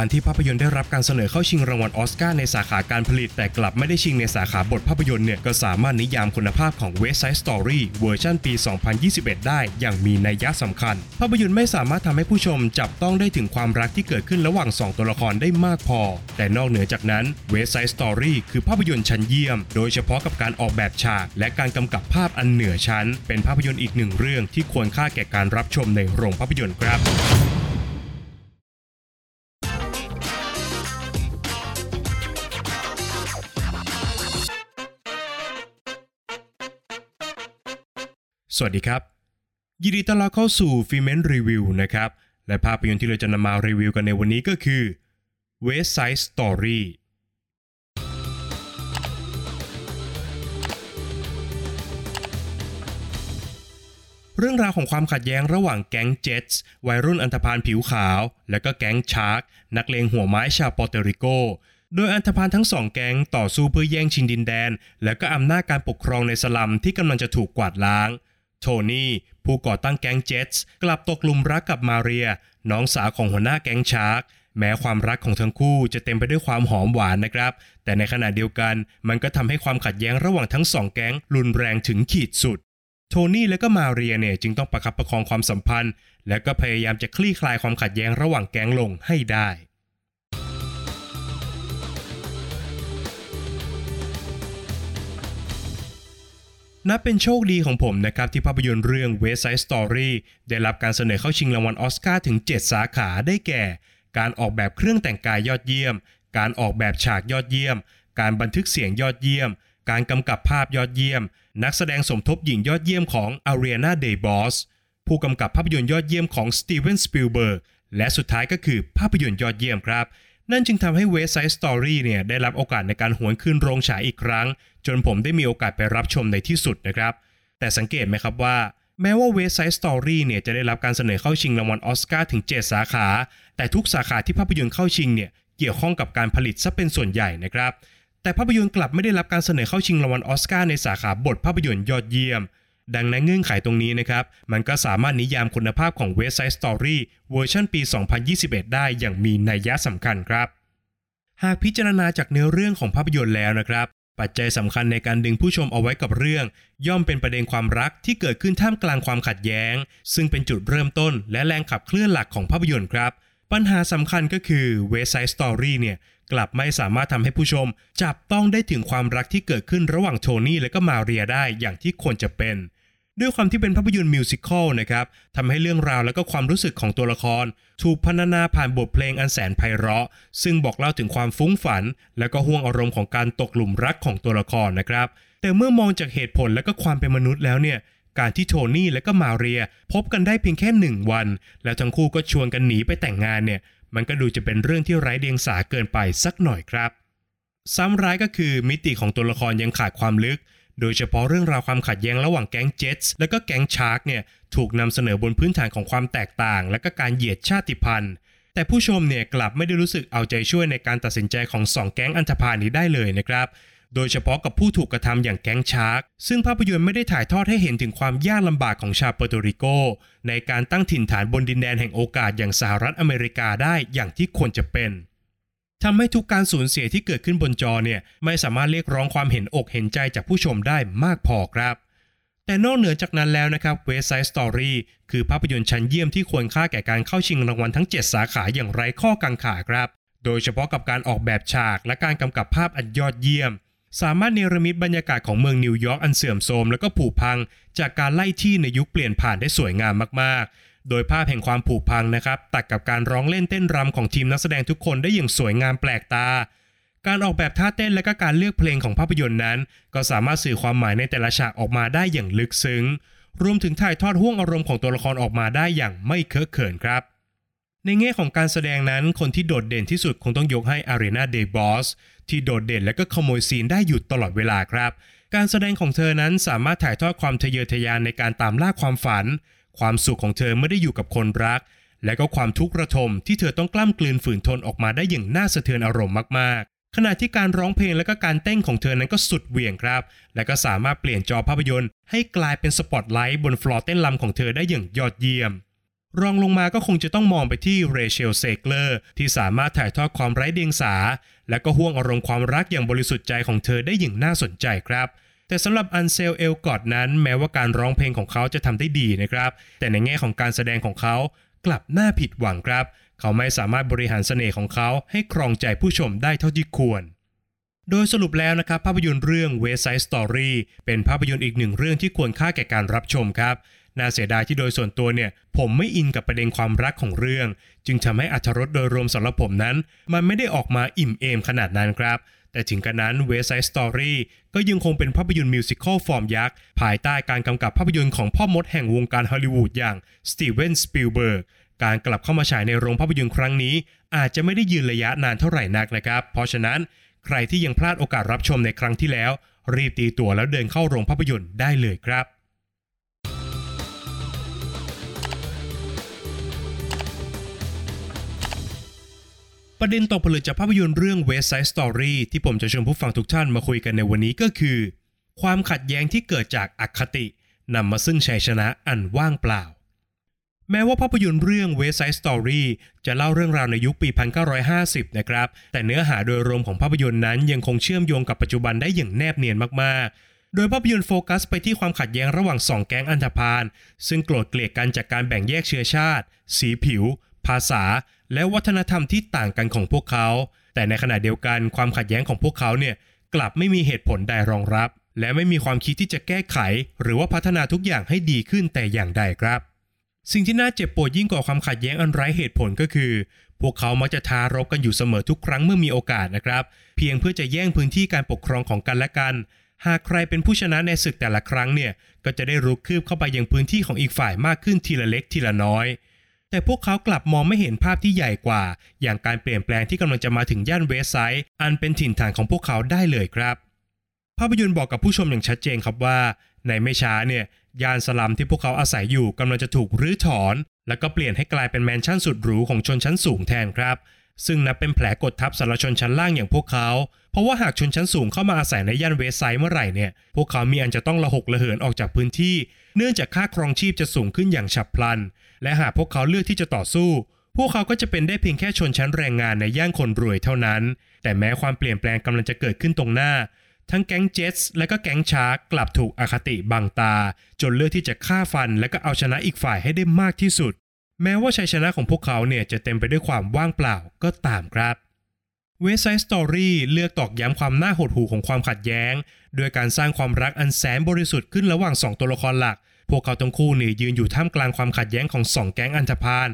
การที่ภาพยนตร์ได้รับการเสนอเข้าชิงรางวัลออสการ์ในสาขาการผลิต แต่กลับไม่ได้ชิงในสาขาบทภาพยนตร์เนี่ยก็สามารถนิยามคุณภาพของ West Side Story เวอร์ชันปี 2021 ได้อย่างมีนัยยะสำคัญ ภาพยนตร์ไม่สามารถทำให้ผู้ชมจับต้องได้ถึงความรักที่เกิดขึ้นระหว่าง 2 ตัวละครได้มากพอ แต่นอกเหนือจากนั้น West Side Story คือภาพยนตร์ชั้นเยี่ยม โดยเฉพาะกับการออกแบบฉาก และการกำกับภาพอันเหนือชั้น เป็นภาพยนตร์อีกหนึ่งเรื่องที่ควรค่าแก่การรับชมในโรงภาพยนตร์ครับ สวัสดีครับ ยินดีต้อนรับเข้าสู่ฟิเมนรีวิวนะครับ และภาพยนตร์ที่เราจะนำมารีวิวกันในวันนี้ก็คือ West Side Story เรื่องราวของความขัดแย้งระหว่างแก๊งเจ็ตส์วัยรุ่นอันธพาลผิวขาว และก็แก๊งชาร์กนักเลงหัวไม้ชาวเปอร์โตริโก โดยอันธพาลทั้งสองแก๊งต่อสู้เพื่อแย่งชิงดินแดน และก็อำนาจการปกครองในสลัมที่กำลังจะถูกกวาดล้าง โทนี่ ผู้ก่อตั้งแก๊งเจ็ตส์กลับตกหลุมรักกับมาเรีย น้องสาวของหัวหน้าแก๊งชาร์กแม้ความรักของทั้งคู่จะเต็มไปด้วยความหอมหวานนะครับ แต่ในขณะเดียวกันมันก็ทำให้ความขัดแย้งระหว่างทั้งสองแก๊งรุนแรงถึงขีดสุด โทนี่และก็มาเรียเนี่ยจึงต้องประคับประคองความสัมพันธ์ และก็พยายามจะคลี่คลายความขัดแย้งระหว่างแก๊งลงให้ได้ นับเป็นโชคดีของผมนะครับที่ภาพยนตร์เรื่อง West Side Story ได้รับการเสนอเข้าชิงรางวัลออสการ์ถึง 7 สาขาได้แก่ การออกแบบเครื่องแต่งกายยอดเยี่ยม การออกแบบฉากยอดเยี่ยม การบันทึกเสียงยอดเยี่ยม การกำกับภาพยอดเยี่ยม นักแสดงสมทบหญิงยอดเยี่ยมของ Ariana DeBose ผู้กำกับภาพยนตร์ยอดเยี่ยมของ Steven Spielberg และสุดท้ายก็คือภาพยนตร์ยอดเยี่ยมครับ นั่นจึงทำให้ West Side Story เนี่ยได้รับโอกาสในการหวนคืนโรงฉายอีกครั้ง จนผมได้มีโอกาสไปรับชมในที่สุดนะครับ แต่สังเกตไหมครับว่า แม้ว่า West Side Story เนี่ยจะได้รับการเสนอเข้าชิงรางวัลอสการ์ถึง 7 สาขา แต่ทุกสาขาที่ภาพยนตร์เข้าชิงเนี่ยเกี่ยวข้องกับการผลิตซะเป็นส่วนใหญ่นะครับ แต่ภาพยนตร์กลับไม่ได้รับการเสนอเข้าชิงรางวัลอสการ์ในสาขาบทภาพยนตร์ยอดเยี่ยม ดังนั้นเงื่อนไขตรงนี้นะครับ มันก็สามารถนิยามคุณภาพของ West Side Story เวอร์ชันปี 2021 ได้อย่างมีนัยยะสำคัญครับ หากพิจารณาจากเนื้อเรื่องของภาพยนตร์แล้วนะครับ ปัจจัยสำคัญในการดึงผู้ชมเอาไว้กับเรื่อง ย่อมเป็นประเด็นความรักที่เกิดขึ้นท่ามกลางความขัดแย้ง ซึ่งเป็นจุดเริ่มต้นและแรงขับเคลื่อนหลักของภาพยนตร์ครับ ปัญหาสำคัญก็คือ West Side Story เนี่ยกลับไม่สามารถทำให้ผู้ชม จับต้องได้ถึงความรักที่เกิดขึ้นระหว่างโทนี่และก็มาเรียได้อย่างที่ควรจะเป็น ด้วยความที่เป็นภาพยนตร์มิวสิควลนะครับทำให้เรื่องราวและก็ความรู้สึกของตัวละคร ถูกพรรณนาผ่านบทเพลงอันแสนไพเราะ ซึ่งบอกเล่าถึงความฟุ้งฝัน และก็ห้วงอารมณ์ของการตกหลุมรักของตัวละครนะครับ แต่เมื่อมองจากเหตุผลและก็ความเป็นมนุษย์แล้วเนี่ยการที่โทนี่และก็มาเรีย พบกันได้เพียงแค่หนึ่งวัน แล้วทั้งคู่ก็ชวนกันหนีไปแต่งงานเนี่ยมันก็ดูจะเป็นเรื่องที่ไร้เดียงสาเกินไปสักหน่อยครับ ซ้ำร้ายก็คือมิติของตัวละครยังขาดความลึก โดยเฉพาะเรื่องราวความขัดแย้งระหว่างแก๊งเจ็ตส์และก็แก๊งชาร์กเนี่ยถูกนำเสนอบนพื้นฐานของความแตกต่าง และก็การเหยียดชาติพันธุ์ แต่ผู้ชมเนี่ยกลับไม่ได้รู้สึกเอาใจช่วยในการตัดสินใจของสองแก๊งอันธพาลนี้ได้เลยนะครับ โดยเฉพาะกับผู้ถูกกระทำอย่างแก๊งชาร์กซึ่งภาพยนตร์ไม่ได้ถ่ายทอดให้เห็นถึงความยากลำบากของชาวเปอร์โตริโก ในการตั้งถิ่นฐานบนดินแดนแห่งโอกาสอย่างสหรัฐอเมริกาได้อย่างที่ควรจะเป็น ทำให้ทุกการสูญเสียที่เกิดขึ้นบนจอเนี่ยไม่สามารถเรียกร้องความเห็นอกเห็นใจจากผู้ชมได้มากพอครับ แต่นอกเหนือจากนั้นแล้วนะครับ West Side Story คือภาพยนตร์ชั้นเยี่ยมที่ควรค่าแก่การเข้าชิงรางวัลทั้ง 7 สาขาอย่างไร้ข้อกังขาครับ โดยเฉพาะกับการออกแบบฉากและการกำกับภาพอันยอดเยี่ยม สามารถเนรมิตบรรยากาศของเมืองนิวยอร์กอันเสื่อมโทรมและก็ผุพัง จากการไล่ที่ในยุคเปลี่ยนผ่านได้สวยงามมากๆ โดยภาพแห่งความผุพังนะครับตัดกับการร้องเล่นเต้นรำของทีมนักแสดงทุกคนได้อย่างสวยงามแปลกตา การออกแบบท่าเต้นและก็การเลือกเพลงของภาพยนตร์นั้น ก็สามารถสื่อความหมายในแต่ละฉากออกมาได้อย่างลึกซึ้ง รวมถึงถ่ายทอดห้วงอารมณ์ของตัวละครออกมาได้อย่างไม่เคอะเขินครับ ในแง่ของการแสดงนั้นคนที่โดดเด่นที่สุดคงต้องยกให้ Ariana DeBose ที่โดดเด่นและก็ขโมยซีนได้อยู่ตลอดเวลาครับ การแสดงของเธอนั้นสามารถถ่ายทอดความทะเยอทะยานในการตามล่าความฝัน ความสุขของเธอไม่ได้อยู่กับคนรัก และก็ความทุกข์ระทมที่เธอต้องกล้ำกลืนฝืนทนออกมาได้อย่างน่าสะเทือนอารมณ์มากๆ ขณะที่การร้องเพลงและก็การเต้นของเธอนั้นก็สุดเหวี่ยงครับ และก็สามารถเปลี่ยนจอภาพยนตร์ให้กลายเป็นสปอตไลท์บนฟลอร์เต้นรำของเธอได้อย่างยอดเยี่ยมรองลงมาก็คงจะต้องมองไปที่ Rachel Zegler ที่สามารถถ่ายทอดความไร้เดียงสา และก็ห้วงอารมณ์ความรักอย่างบริสุทธิ์ใจของเธอได้อย่างน่าสนใจครับ แต่สำหรับ Ansel Elgort นั้นแม้ว่าการร้องเพลงของเขาจะทำได้ดีนะครับ แต่ในแง่ของการแสดงของเขากลับน่าผิดหวังครับ เขาไม่สามารถบริหารเสน่ห์ของเขาให้ครองใจผู้ชมได้เท่าที่ควร โดยสรุปแล้วนะครับภาพยนตร์เรื่อง West Side Story เป็นภาพยนตร์อีกหนึ่งเรื่องที่ควรค่าแก่การรับชมครับน่าเสียดายที่โดยส่วนตัวเนี่ยผมไม่อินกับประเด็นความรักของเรื่อง จึงทำให้อรรถรสโดยรวมสำหรับผมนั้น มันไม่ได้ออกมาอิ่มเอมขนาดนั้นครับ แต่ถึงกระนั้น West Side Story ก็ยังคงเป็นภาพยนตร์ musical ฟอร์มยักษ์ ภายใต้การกำกับภาพยนตร์ของพ่อมดแห่งวงการฮอลลีวูดอย่าง Steven Spielberg การกลับเข้ามาฉายในโรงภาพยนตร์ครั้งนี้ อาจจะไม่ได้ยืนระยะนานเท่าไหร่นักนะครับ เพราะฉะนั้นใครที่ยังพลาดโอกาสรับชมในครั้งที่แล้ว รีบตีตั๋วแล้วเดินเข้าโรงภาพยนตร์ได้เลยครับ ประเด็นต่อผลึกจากภาพยนตร์เรื่อง West Side Story ที่ผมจะชวนผู้ฟังทุกท่านมาคุยกันในวันนี้ก็คือ ความขัดแย้งที่เกิดจากอคตินำมาซึ่งชัยชนะอันว่างเปล่า แม้ว่าภาพยนตร์เรื่อง West Side Story จะเล่าเรื่องราวในยุคปี 1950 นะครับ แต่เนื้อหาโดยรวมของภาพยนตร์นั้นยังคงเชื่อมโยงกับปัจจุบันได้อย่างแนบเนียนมากๆโดยภาพยนตร์โฟกัสไปที่ความขัดแย้งระหว่างสองแก๊งอันธพาลซึ่งโกรธเกลียดกันจากการแบ่งแยกเชื้อชาติ สีผิว ภาษา และวัฒนธรรมที่ต่างกันของพวกเขา แต่ในขณะเดียวกันความขัดแย้งของพวกเขาเนี่ยกลับไม่มีเหตุผลใดรองรับ และไม่มีความคิดที่จะแก้ไข หรือว่าพัฒนาทุกอย่างให้ดีขึ้นแต่อย่างใดครับ สิ่งที่น่าเจ็บปวดยิ่งกว่าความขัดแย้งอันไร้เหตุผลก็คือ พวกเขามักจะทารบกันอยู่เสมอทุกครั้งเมื่อมีโอกาสนะครับ เพียงเพื่อจะแย่งพื้นที่การปกครองของกันและกัน หากใครเป็นผู้ชนะในศึกแต่ละครั้งเนี่ยก็จะได้รุกคืบเข้าไปยังพื้นที่ของอีกฝ่ายมากขึ้นทีละเล็กทีละน้อย แต่พวกเขากลับมองไม่เห็นภาพที่ใหญ่กว่า อย่างการเปลี่ยนแปลงที่กำลังจะมาถึงย่านเวสไซด์อันเป็นถิ่นฐานของพวกเขาได้เลยครับ ภาพยนตร์บอกกับผู้ชมอย่างชัดเจนครับว่า ในไม่ช้าเนี่ยย่านสลัมที่พวกเขาอาศัยอยู่กำลังจะถูกรื้อถอน แล้วก็เปลี่ยนให้กลายเป็นแมนชั่นสุดหรูของชนชั้นสูงแทนครับ ซึ่งนับเป็นแผลกดทับสารชนชั้นล่างอย่างพวกเขา เพราะว่าหากชนชั้นสูงเข้ามาอาศัยในย่าน West Side เมื่อไหร่เนี่ย พวกเขามีอันจะต้องระหกระเหินออกจากพื้นที่ เนื่องจากค่าครองชีพจะสูงขึ้นอย่างฉับพลัน และหากพวกเขาเลือกที่จะต่อสู้ พวกเขาก็จะเป็นได้เพียงแค่ชนชั้นแรงงานในย่านคนรวยเท่านั้น แต่แม้ความเปลี่ยนแปลงกำลังจะเกิดขึ้นตรงหน้า ทั้งแก๊งเจ็ตส์และก็แก๊งชาร์กกลับถูกอคติบังตา จนเลือกที่จะฆ่าฟัน และก็เอาชนะอีกฝ่ายให้ได้มากที่สุด แม้ว่าชัยชนะของพวกเขาเนี่ยจะเต็มไปด้วยความว่างเปล่าก็ตามครับ West Side Story เลือกตอกย้ำความน่าหดหู่ของความขัดแย้ง โดยการสร้างความรักอันแสนบริสุทธิ์ขึ้นระหว่าง 2 ตัวละครหลัก พวกเขาทั้งคู่เนี่ยยืนอยู่ท่ามกลางความขัดแย้งของ 2 แก๊งอันธพาล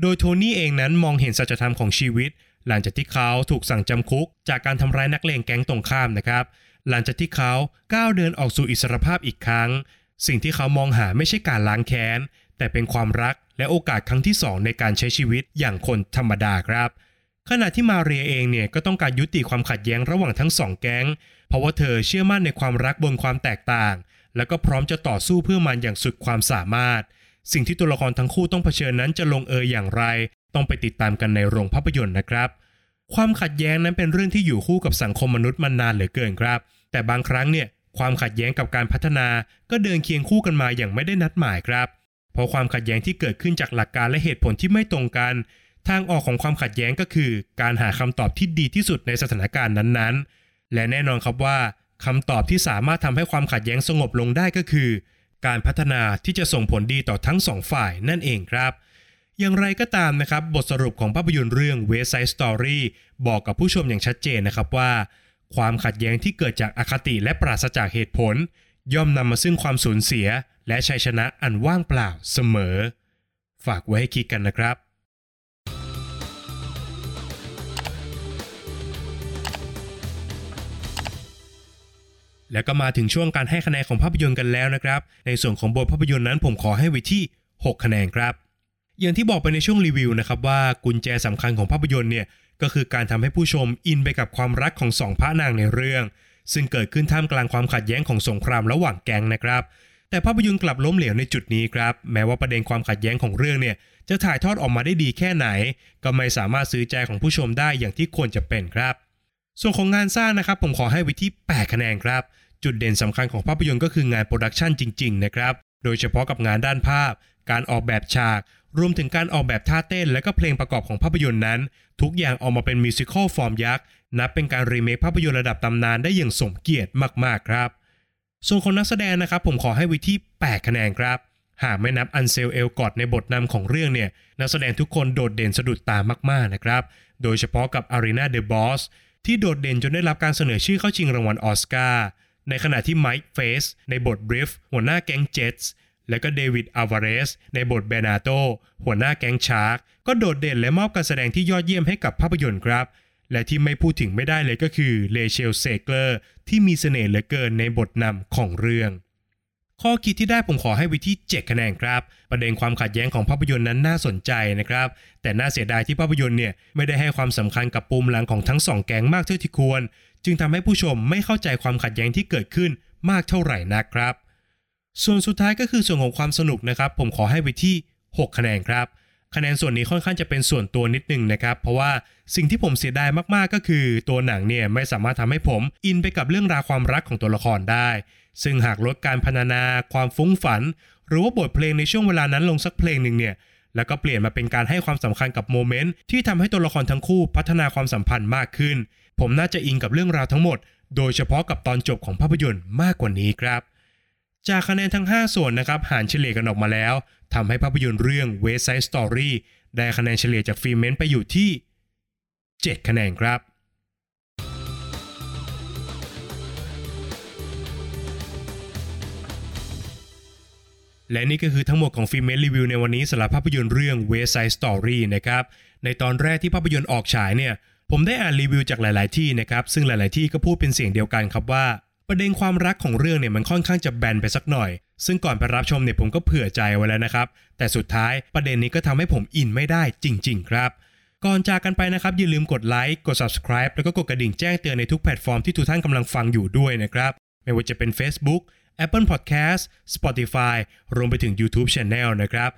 โดยโทนี่เองนั้นมองเห็นสัจธรรมของชีวิต หลังจากที่เขาถูกสั่งจำคุก จากการทำร้ายนักเลงแก๊งตรงข้ามนะครับ หลังจากที่เขาก้าวเดินออกสู่อิสรภาพอีกครั้ง สิ่งที่เขามองหาไม่ใช่การล้างแค้น แต่เป็นความรัก และโอกาสครั้งที่สองในการใช้ชีวิตอย่างคนธรรมดาครับ ขณะที่มาเรียเองเนี่ยก็ต้องการยุติความขัดแย้งระหว่างทั้งสองแก๊ง เพราะว่าเธอเชื่อมั่นในความรักบนความแตกต่าง แล้วก็พร้อมจะต่อสู้เพื่อมันอย่างสุดความสามารถ สิ่งที่ตัวละครทั้งคู่ต้องเผชิญนั้นจะลงเอยอย่างไร ต้องไปติดตามกันในโรงภาพยนตร์นะครับ ความขัดแย้งนั้นเป็นเรื่องที่อยู่คู่กับสังคมมนุษย์มานานเหลือเกินครับ แต่บางครั้งเนี่ยความขัดแย้งกับการพัฒนาก็เดินเคียงคู่กันมาอย่างไม่ได้นัดหมายครับ เพราะความขัดแย้งที่เกิดขึ้นจากหลักการและเหตุผลที่ไม่ตรงกัน ทางออกของความขัดแย้งก็คือ การหาคำตอบที่ดีที่สุดในสถานการณ์นั้นๆ และแน่นอนครับว่าคำตอบที่สามารถทำให้ความขัดแย้งสงบลงได้ก็คือ การพัฒนาที่จะส่งผลดีต่อทั้งสองฝ่ายนั่นเองครับ อย่างไรก็ตามนะครับบทสรุปของภาพยนตร์เรื่อง West Side Story บอกกับผู้ชมอย่างชัดเจนนะครับว่า ความขัดแย้งที่เกิดจากอคติและปราศจากเหตุผล ย่อมนำมาซึ่งความสูญเสียและชัยชนะอันว่างเปล่าเสมอ ฝากไว้ให้คิดกันนะครับแล้วก็มาถึงช่วงการให้คะแนนของภาพยนตร์กันแล้วนะครับ ในส่วนของบทภาพยนตร์นั้นผมขอให้ไว้ที่ 6 คะแนนครับ อย่างที่บอกไปในช่วงรีวิวนะครับว่ากุญแจสำคัญของภาพยนตร์เนี่ยก็คือการทำให้ผู้ชมอินไปกับความรักของสองพระนางในเรื่อง ซึ่งเกิดขึ้นท่ามกลางความขัดแย้งของสงครามระหว่างแก๊งนะครับ แต่ภาพยนตร์กลับล้มเหลวในจุดนี้ครับ แม้ว่าประเด็นความขัดแย้งของเรื่องเนี่ย จะถ่ายทอดออกมาได้ดีแค่ไหน ก็ไม่สามารถซื้อใจของผู้ชมได้อย่างที่ควรจะเป็นครับ ส่วนของงานสร้างนะครับ ผมขอให้ไว้ที่ 8 คะแนนครับ จุดเด่นสำคัญของภาพยนตร์ก็คืองาน production จริงๆนะครับ โดยเฉพาะกับงานด้านภาพ การออกแบบฉาก รวมถึงการออกแบบท่าเต้น และก็เพลงประกอบของภาพยนตร์นั้น ทุกอย่างออกมาเป็น musical ฟอร์มยักษ์นับเป็นการรีเมคภาพยนตร์ระดับตำนานได้อย่างสมเกียรติมากๆครับ ส่วนของนักแสดงนะครับผมขอให้ไว้ที่ 8 คะแนนครับ หากไม่นับ Ansel Elgort ในบทนำของเรื่องเนี่ย นักแสดงทุกคนโดดเด่นสะดุดตามากๆนะครับ โดยเฉพาะกับ Ariana DeBose ที่โดดเด่นจนได้รับการเสนอชื่อเข้าชิงรางวัลออสการ์ในขณะที่ Mike Faist ในบท Riff หัวหน้าแก๊งเจ็ตส์และก็ David Alvarez ในบท Bernardo หัวหน้าแก๊งชาร์กก็โดดเด่นและมอบการแสดงที่ยอดเยี่ยมให้กับภาพยนตร์ครับ และที่ไม่พูดถึงไม่ได้เลยก็คือ Rachel Zegler ที่มีเสน่ห์เหลือเกินในบทนำของเรื่อง ข้อคิดที่ได้ผมขอให้ไว้ที่ 7 คะแนนครับ ประเด็นความขัดแย้งของภาพยนตร์นั้นน่าสนใจนะครับ แต่น่าเสียดายที่ภาพยนตร์เนี่ยไม่ได้ให้ความสำคัญกับปมหลังของทั้งสองแก๊งมากเท่าที่ควร จึงทำให้ผู้ชมไม่เข้าใจความขัดแย้งที่เกิดขึ้นมากเท่าไหร่นักครับ ส่วนสุดท้ายก็คือส่วนของความสนุกนะครับ ผมขอให้ไว้ที่ 6 คะแนนครับ คะแนนส่วนนี้ค่อนข้างจะเป็นส่วนตัวนิดนึงนะครับ เพราะว่าสิ่งที่ผมเสียดายมากๆ ก็คือตัวหนังเนี่ยไม่สามารถทำให้ผมอินไปกับเรื่องราวความรักของตัวละครได้ ซึ่งหากลดการพรรณนา ความฟุ้งฝัน หรือว่าบทเพลงในช่วงเวลานั้นลงสักเพลงหนึ่งเนี่ยแล้วก็เปลี่ยนมาเป็นการให้ความสำคัญกับโมเมนต์ที่ทำให้ตัวละครทั้งคู่พัฒนาความสัมพันธ์มากขึ้น ผมน่าจะอินกับเรื่องราวทั้งหมด โดยเฉพาะกับตอนจบของภาพยนตร์มากกว่านี้ครับ จากคะแนนทั้ง 5 ส่วนนะครับหารเฉลี่ยกันออกมาแล้ว ทำให้ภาพยนตร์เรื่อง West Side Story ได้คะแนนเฉลี่ยจากฟิเมนต์ไปอยู่ที่ 7 คะแนนครับ และนี่ก็คือทั้งหมดของฟิเมนต์รีวิวในวันนี้สำหรับภาพยนตร์เรื่อง West Side Story นะครับ ในตอนแรกที่ภาพยนตร์ออกฉายเนี่ยผมได้อ่านรีวิวจากหลาย ๆ ที่นะครับ ซึ่งหลาย ๆ ที่ก็พูดเป็นเสียงเดียวกันครับว่า ประเด็นความรักของเรื่องเนี่ยมันค่อนข้างจะแบนไปสักหน่อย ซึ่งก่อนไปรับชมเนี่ยผมก็เผื่อใจไว้แล้วนะครับ แต่สุดท้ายประเด็นนี้ก็ทำให้ผมอินไม่ได้จริง ๆ ครับ ก่อนจากกันไปนะครับ อย่าลืมกดไลค์กด subscribe แล้วก็กดกระดิ่งแจ้งเตือนในทุกแพลตฟอร์มที่ทุกท่านกำลังฟังอยู่ด้วยนะครับ ไม่ว่าจะเป็น Facebook Apple Podcast Spotify รวมไปถึง YouTube Channel นะครับ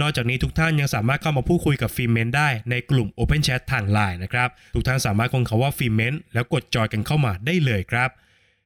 นอกจากนี้ทุกท่านยังสามารถเข้ามาพูดคุยกับฟิเมนได้ในกลุ่ม Open Chat ทาง Line นะครับ ทุกท่านสามารถค้นคำว่าฟิเมนแล้วกดจอยกันเข้ามาได้เลยครับ